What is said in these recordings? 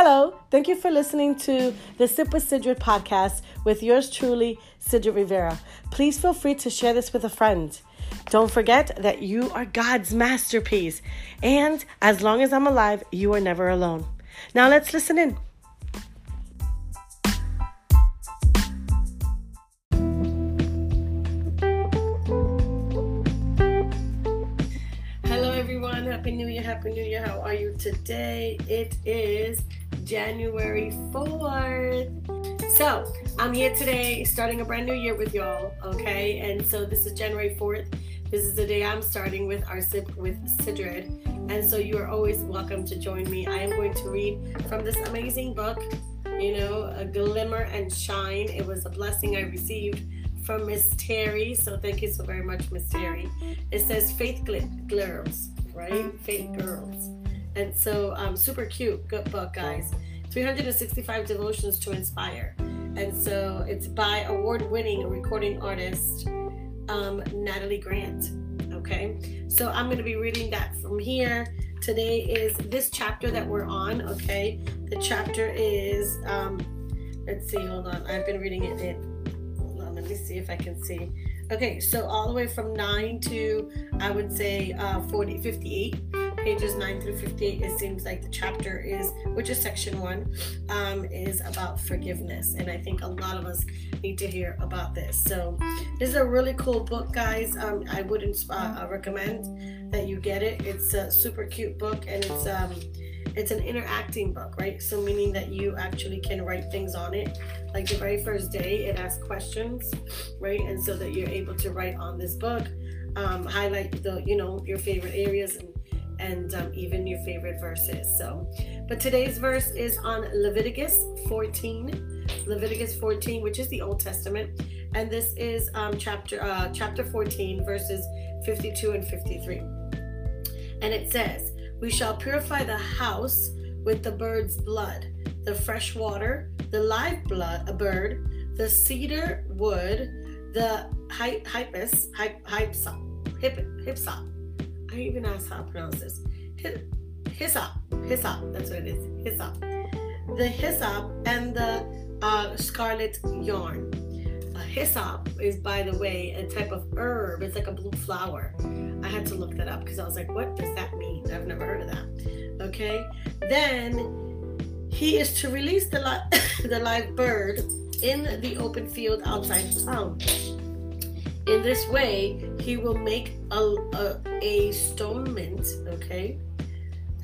Hello, thank you for listening to the Sip with Sidrid podcast with yours truly, Sidrid Rivera. Please feel free to share this with a friend. Don't forget that you are God's masterpiece, and as long as I'm alive, you are never alone. Now let's listen in. Hello, everyone. Happy New Year. Happy New Year. How are you today? It is January 4th. So, I'm here today starting a brand new year with y'all, okay? And so, this is January 4th. This is the day I'm starting with our sip with Sidrid. And so, you are always welcome to join me. I am going to read from this amazing book, you know, A Glimmer and Shine. It was a blessing I received from Miss Terry. So thank you so very much, Miss Terry. It says Faith Gl- Girls, right? Faith Girls. And so um, super cute, good book, guys. 365 devotions to inspire. And so it's by award-winning recording artist um, Natalie Grant. Okay, so I'm going to be reading that from here. Today is this chapter that we're on. Okay, the chapter is um, let's see, hold on. I've been reading it. In, hold on, let me see if I can see. Okay, so all the way from 9 to I would say uh, 40, 58 pages 9 through 58 it seems like the chapter is which is section 1 um, is about forgiveness and i think a lot of us need to hear about this so this is a really cool book guys um, i would uh, recommend that you get it it's a super cute book and it's um, it's an interacting book, right? So meaning that you actually can write things on it. Like the very first day, it asks questions, right? And so that you're able to write on this book, um, highlight the you know your favorite areas and and um, even your favorite verses. So, but today's verse is on Leviticus 14, Leviticus 14, which is the Old Testament, and this is um, chapter uh, chapter 14, verses 52 and 53. And it says, "We shall purify the house with the bird's blood, the fresh water, the live blood, a bird, the cedar wood, the hypus, hypsop, hypsop, I even asked how to pronounce this. Hyssop. Hyssop. That's what it is. Hyssop. The hyssop and the uh, scarlet yarn. A hyssop is, by the way, a type of herb. It's like a blue flower. I had to look that up because I was like, what does that mean? I've never heard of that. Okay. Then he is to release the, li- the live bird in the open field outside town. In this way, he will make a, a, a okay?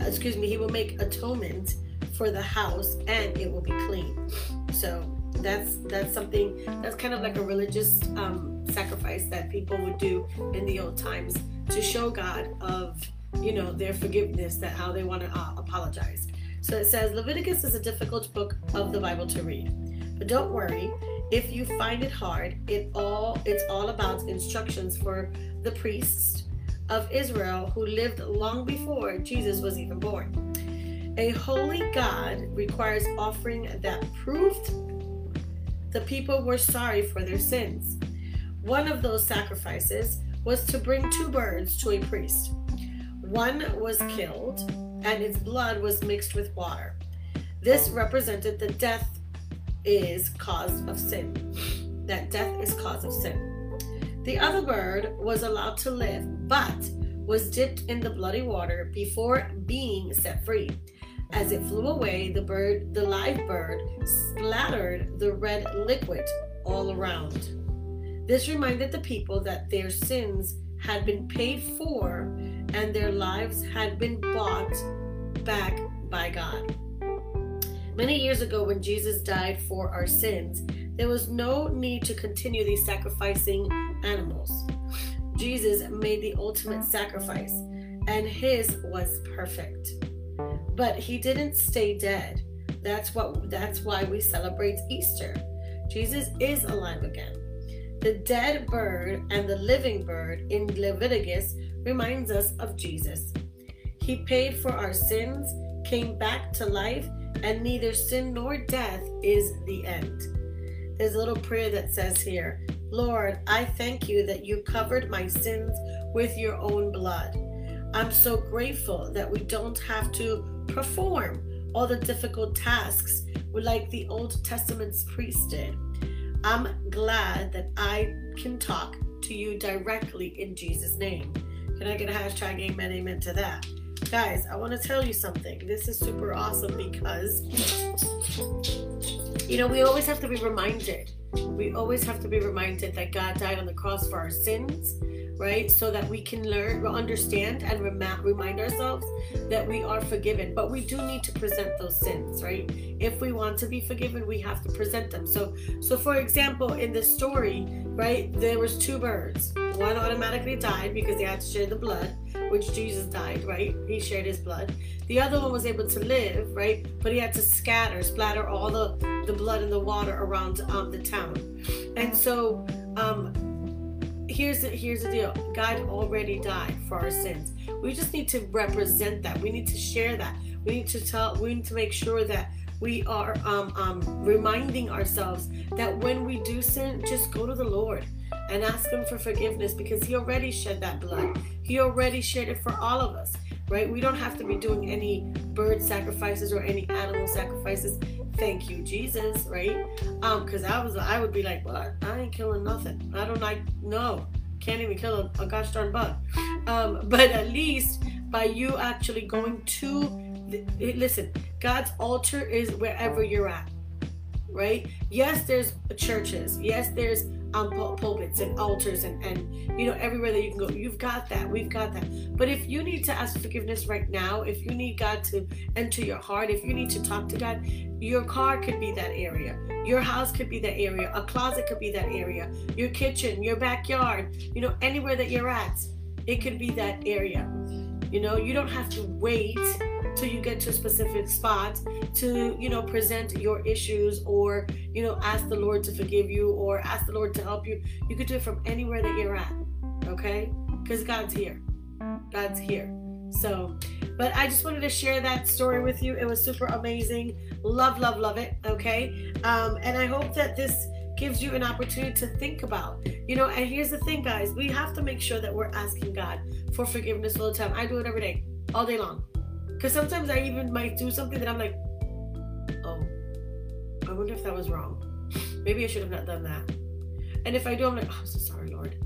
Excuse me, he will make atonement for the house and it will be clean. So that's that's something that's kind of like a religious um, sacrifice that people would do in the old times to show God of you know their forgiveness that how they want to uh, apologize. So it says Leviticus is a difficult book of the Bible to read, but don't worry. If you find it hard, it all it's all about instructions for the priests of Israel who lived long before Jesus was even born. A holy God requires offering that proved the people were sorry for their sins. One of those sacrifices was to bring two birds to a priest. One was killed, and its blood was mixed with water. This represented the death is cause of sin. That death is cause of sin. The other bird was allowed to live, but was dipped in the bloody water before being set free. As it flew away, the bird, the live bird, splattered the red liquid all around. This reminded the people that their sins had been paid for and their lives had been bought back by God. Many years ago, when Jesus died for our sins, there was no need to continue these sacrificing animals. Jesus made the ultimate sacrifice, and his was perfect. But he didn't stay dead. That's what that's why we celebrate Easter. Jesus is alive again. The dead bird and the living bird in Leviticus reminds us of Jesus. He paid for our sins, came back to life, and neither sin nor death is the end. There's a little prayer that says here Lord, I thank you that you covered my sins with your own blood. I'm so grateful that we don't have to perform all the difficult tasks like the Old Testament's priest did. I'm glad that I can talk to you directly in Jesus' name. Can I get a hashtag amen, amen to that? Guys, I want to tell you something. This is super awesome because, you know, we always have to be reminded. We always have to be reminded that God died on the cross for our sins right? So that we can learn, understand, and remind ourselves that we are forgiven. But we do need to present those sins, right? If we want to be forgiven, we have to present them. So, so for example, in the story, right, there was two birds. One automatically died because they had to share the blood, which Jesus died, right? He shared his blood. The other one was able to live, right? But he had to scatter, splatter all the, the blood and the water around um, the town. And so um, here's the here's the deal. God already died for our sins. We just need to represent that. We need to share that. We need to tell we need to make sure that we are um, um, reminding ourselves that when we do sin just go to the lord and ask him for forgiveness because he already shed that blood. He already shed it for all of us right? We don't have to be doing any bird sacrifices or any animal sacrifices thank you jesus right? Um because i was i would be like what i ain't killing nothing. I don't like no can't even kill a, a gosh darn bug um but at least by you actually going to the, listen god's altar is wherever you're at right? Yes there's churches. Yes there's um, pulpits and altars and, and you know everywhere that you can go. You've got that. We've got that. But if you need to ask forgiveness right now if you need god to enter your heart if you need to talk to god your car could be that area. Your house could be that area. A closet could be that area. Your kitchen your backyard you know anywhere that you're at it could be that area. You know you don't have to wait till you get to a specific spot to you know present your issues or you know ask the lord to forgive you or ask the lord to help you. You could do it from anywhere that you're at okay? Because god's here. God's here. So but i just wanted to share that story with you it was super amazing love love love it okay um and i hope that this gives you an opportunity to think about you know and here's the thing guys we have to make sure that we're asking god for forgiveness all the time i do it every day all day long because sometimes I even might do something that I'm like, oh, I wonder if that was wrong. Maybe I should have not done that. And if I do, I'm like, oh, I'm so sorry, Lord.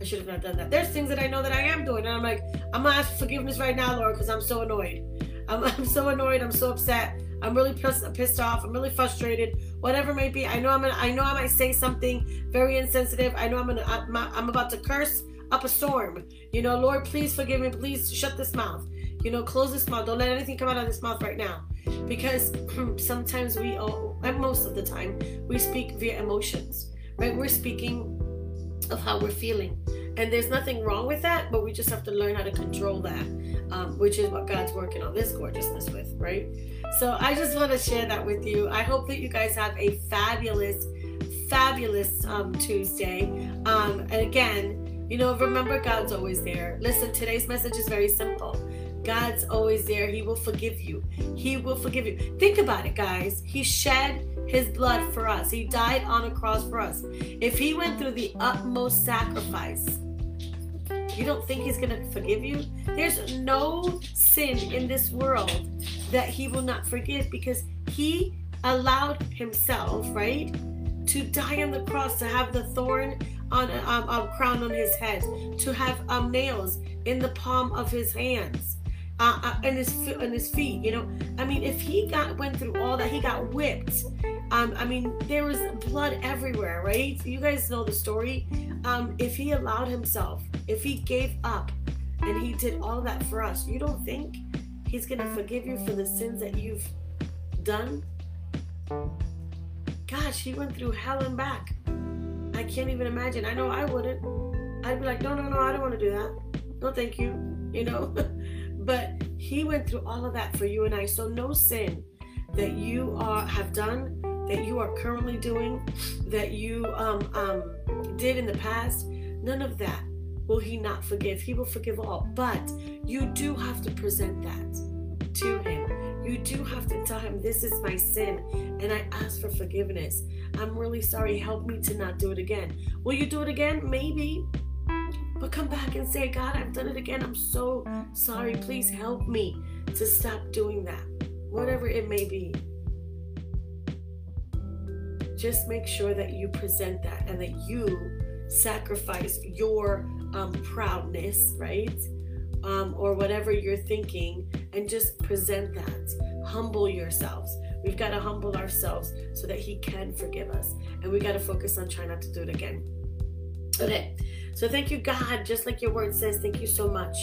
I should have not done that. There's things that I know that I am doing, and I'm like, I'm gonna ask forgiveness right now, Lord, because I'm so annoyed. I'm, I'm so annoyed. I'm so upset. I'm really pissed, pissed off. I'm really frustrated. Whatever it may be, I know I'm gonna. I know I might say something very insensitive. I know I'm gonna. I'm, I'm about to curse up a storm. You know, Lord, please forgive me. Please shut this mouth. You know, close this mouth. Don't let anything come out of this mouth right now. Because sometimes we, all, and most of the time, we speak via emotions, right? We're speaking of how we're feeling. And there's nothing wrong with that, but we just have to learn how to control that, um, which is what God's working on this gorgeousness with, right? So I just want to share that with you. I hope that you guys have a fabulous, fabulous um, Tuesday. Um, and again, you know, remember God's always there. Listen, today's message is very simple. God's always there. He will forgive you. He will forgive you. Think about it, guys. He shed his blood for us, He died on a cross for us. If He went through the utmost sacrifice, you don't think He's going to forgive you? There's no sin in this world that He will not forgive because He allowed Himself, right, to die on the cross, to have the thorn on a, um, a crown on His head, to have um, nails in the palm of His hands uh, uh, and his and his feet. You know, I mean, if he got went through all that, he got whipped. Um, I mean, there was blood everywhere, right? You guys know the story. Um, if he allowed himself, if he gave up, and he did all that for us, you don't think he's gonna forgive you for the sins that you've done? Gosh, he went through hell and back. I can't even imagine. I know I wouldn't. I'd be like, no, no, no, I don't want to do that. No, thank you. You know. But he went through all of that for you and I. So no sin that you are have done, that you are currently doing, that you um, um, did in the past, none of that will he not forgive. He will forgive all. But you do have to present that to him. You do have to tell him, This is my sin, and I ask for forgiveness. I'm really sorry. Help me to not do it again. Will you do it again? Maybe. But come back and say, God, I've done it again. I'm so sorry. Please help me to stop doing that. whatever it may be. Just make sure that you present that and that you sacrifice your um, proudness, right? Um, or whatever you're thinking, and just present that. Humble yourselves. We've got to humble ourselves so that He can forgive us. And we got to focus on trying not to do it again. Okay. So thank you, God. Just like your word says, thank you so much.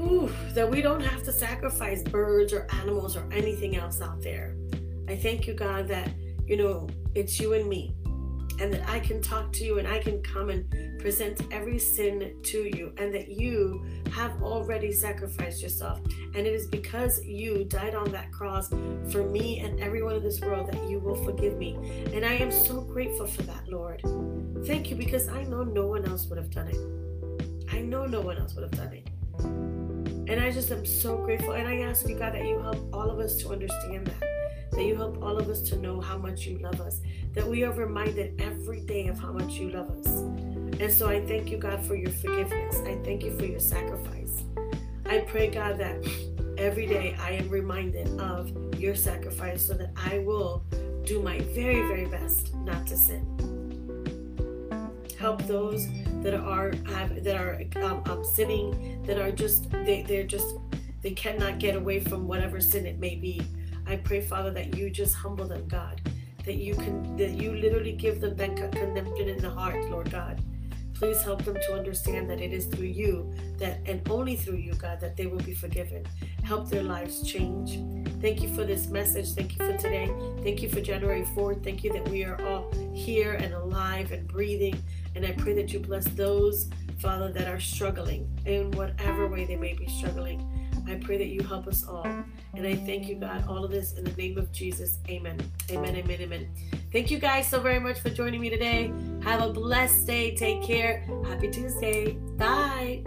Ooh, that we don't have to sacrifice birds or animals or anything else out there. I thank you, God, that, you know, it's you and me and that I can talk to you and I can come and present every sin to you, and that you have already sacrificed yourself. And it is because you died on that cross for me and everyone in this world that you will forgive me. And I am so grateful for that, Lord. Thank you because I know no one else would have done it. I know no one else would have done it. And I just am so grateful. And I ask you, God, that you help all of us to understand that that you help all of us to know how much you love us, that we are reminded every day of how much you love us. And so I thank you, God, for your forgiveness. I thank you for your sacrifice. I pray, God, that every day I am reminded of your sacrifice so that I will do my very, very best not to sin. Help those that are have, that are um, um, sinning, that are just they, they're just they cannot get away from whatever sin it may be. I pray, Father, that you just humble them, God. That you can that you literally give them that condemnation in the heart, Lord God. Please help them to understand that it is through you that and only through you, God, that they will be forgiven. Help their lives change. Thank you for this message. Thank you for today. Thank you for January 4th. Thank you that we are all here and alive and breathing. And I pray that you bless those, Father, that are struggling in whatever way they may be struggling. I pray that you help us all. And I thank you, God, all of this in the name of Jesus. Amen. Amen. Amen. Amen. Thank you guys so very much for joining me today. Have a blessed day. Take care. Happy Tuesday. Bye.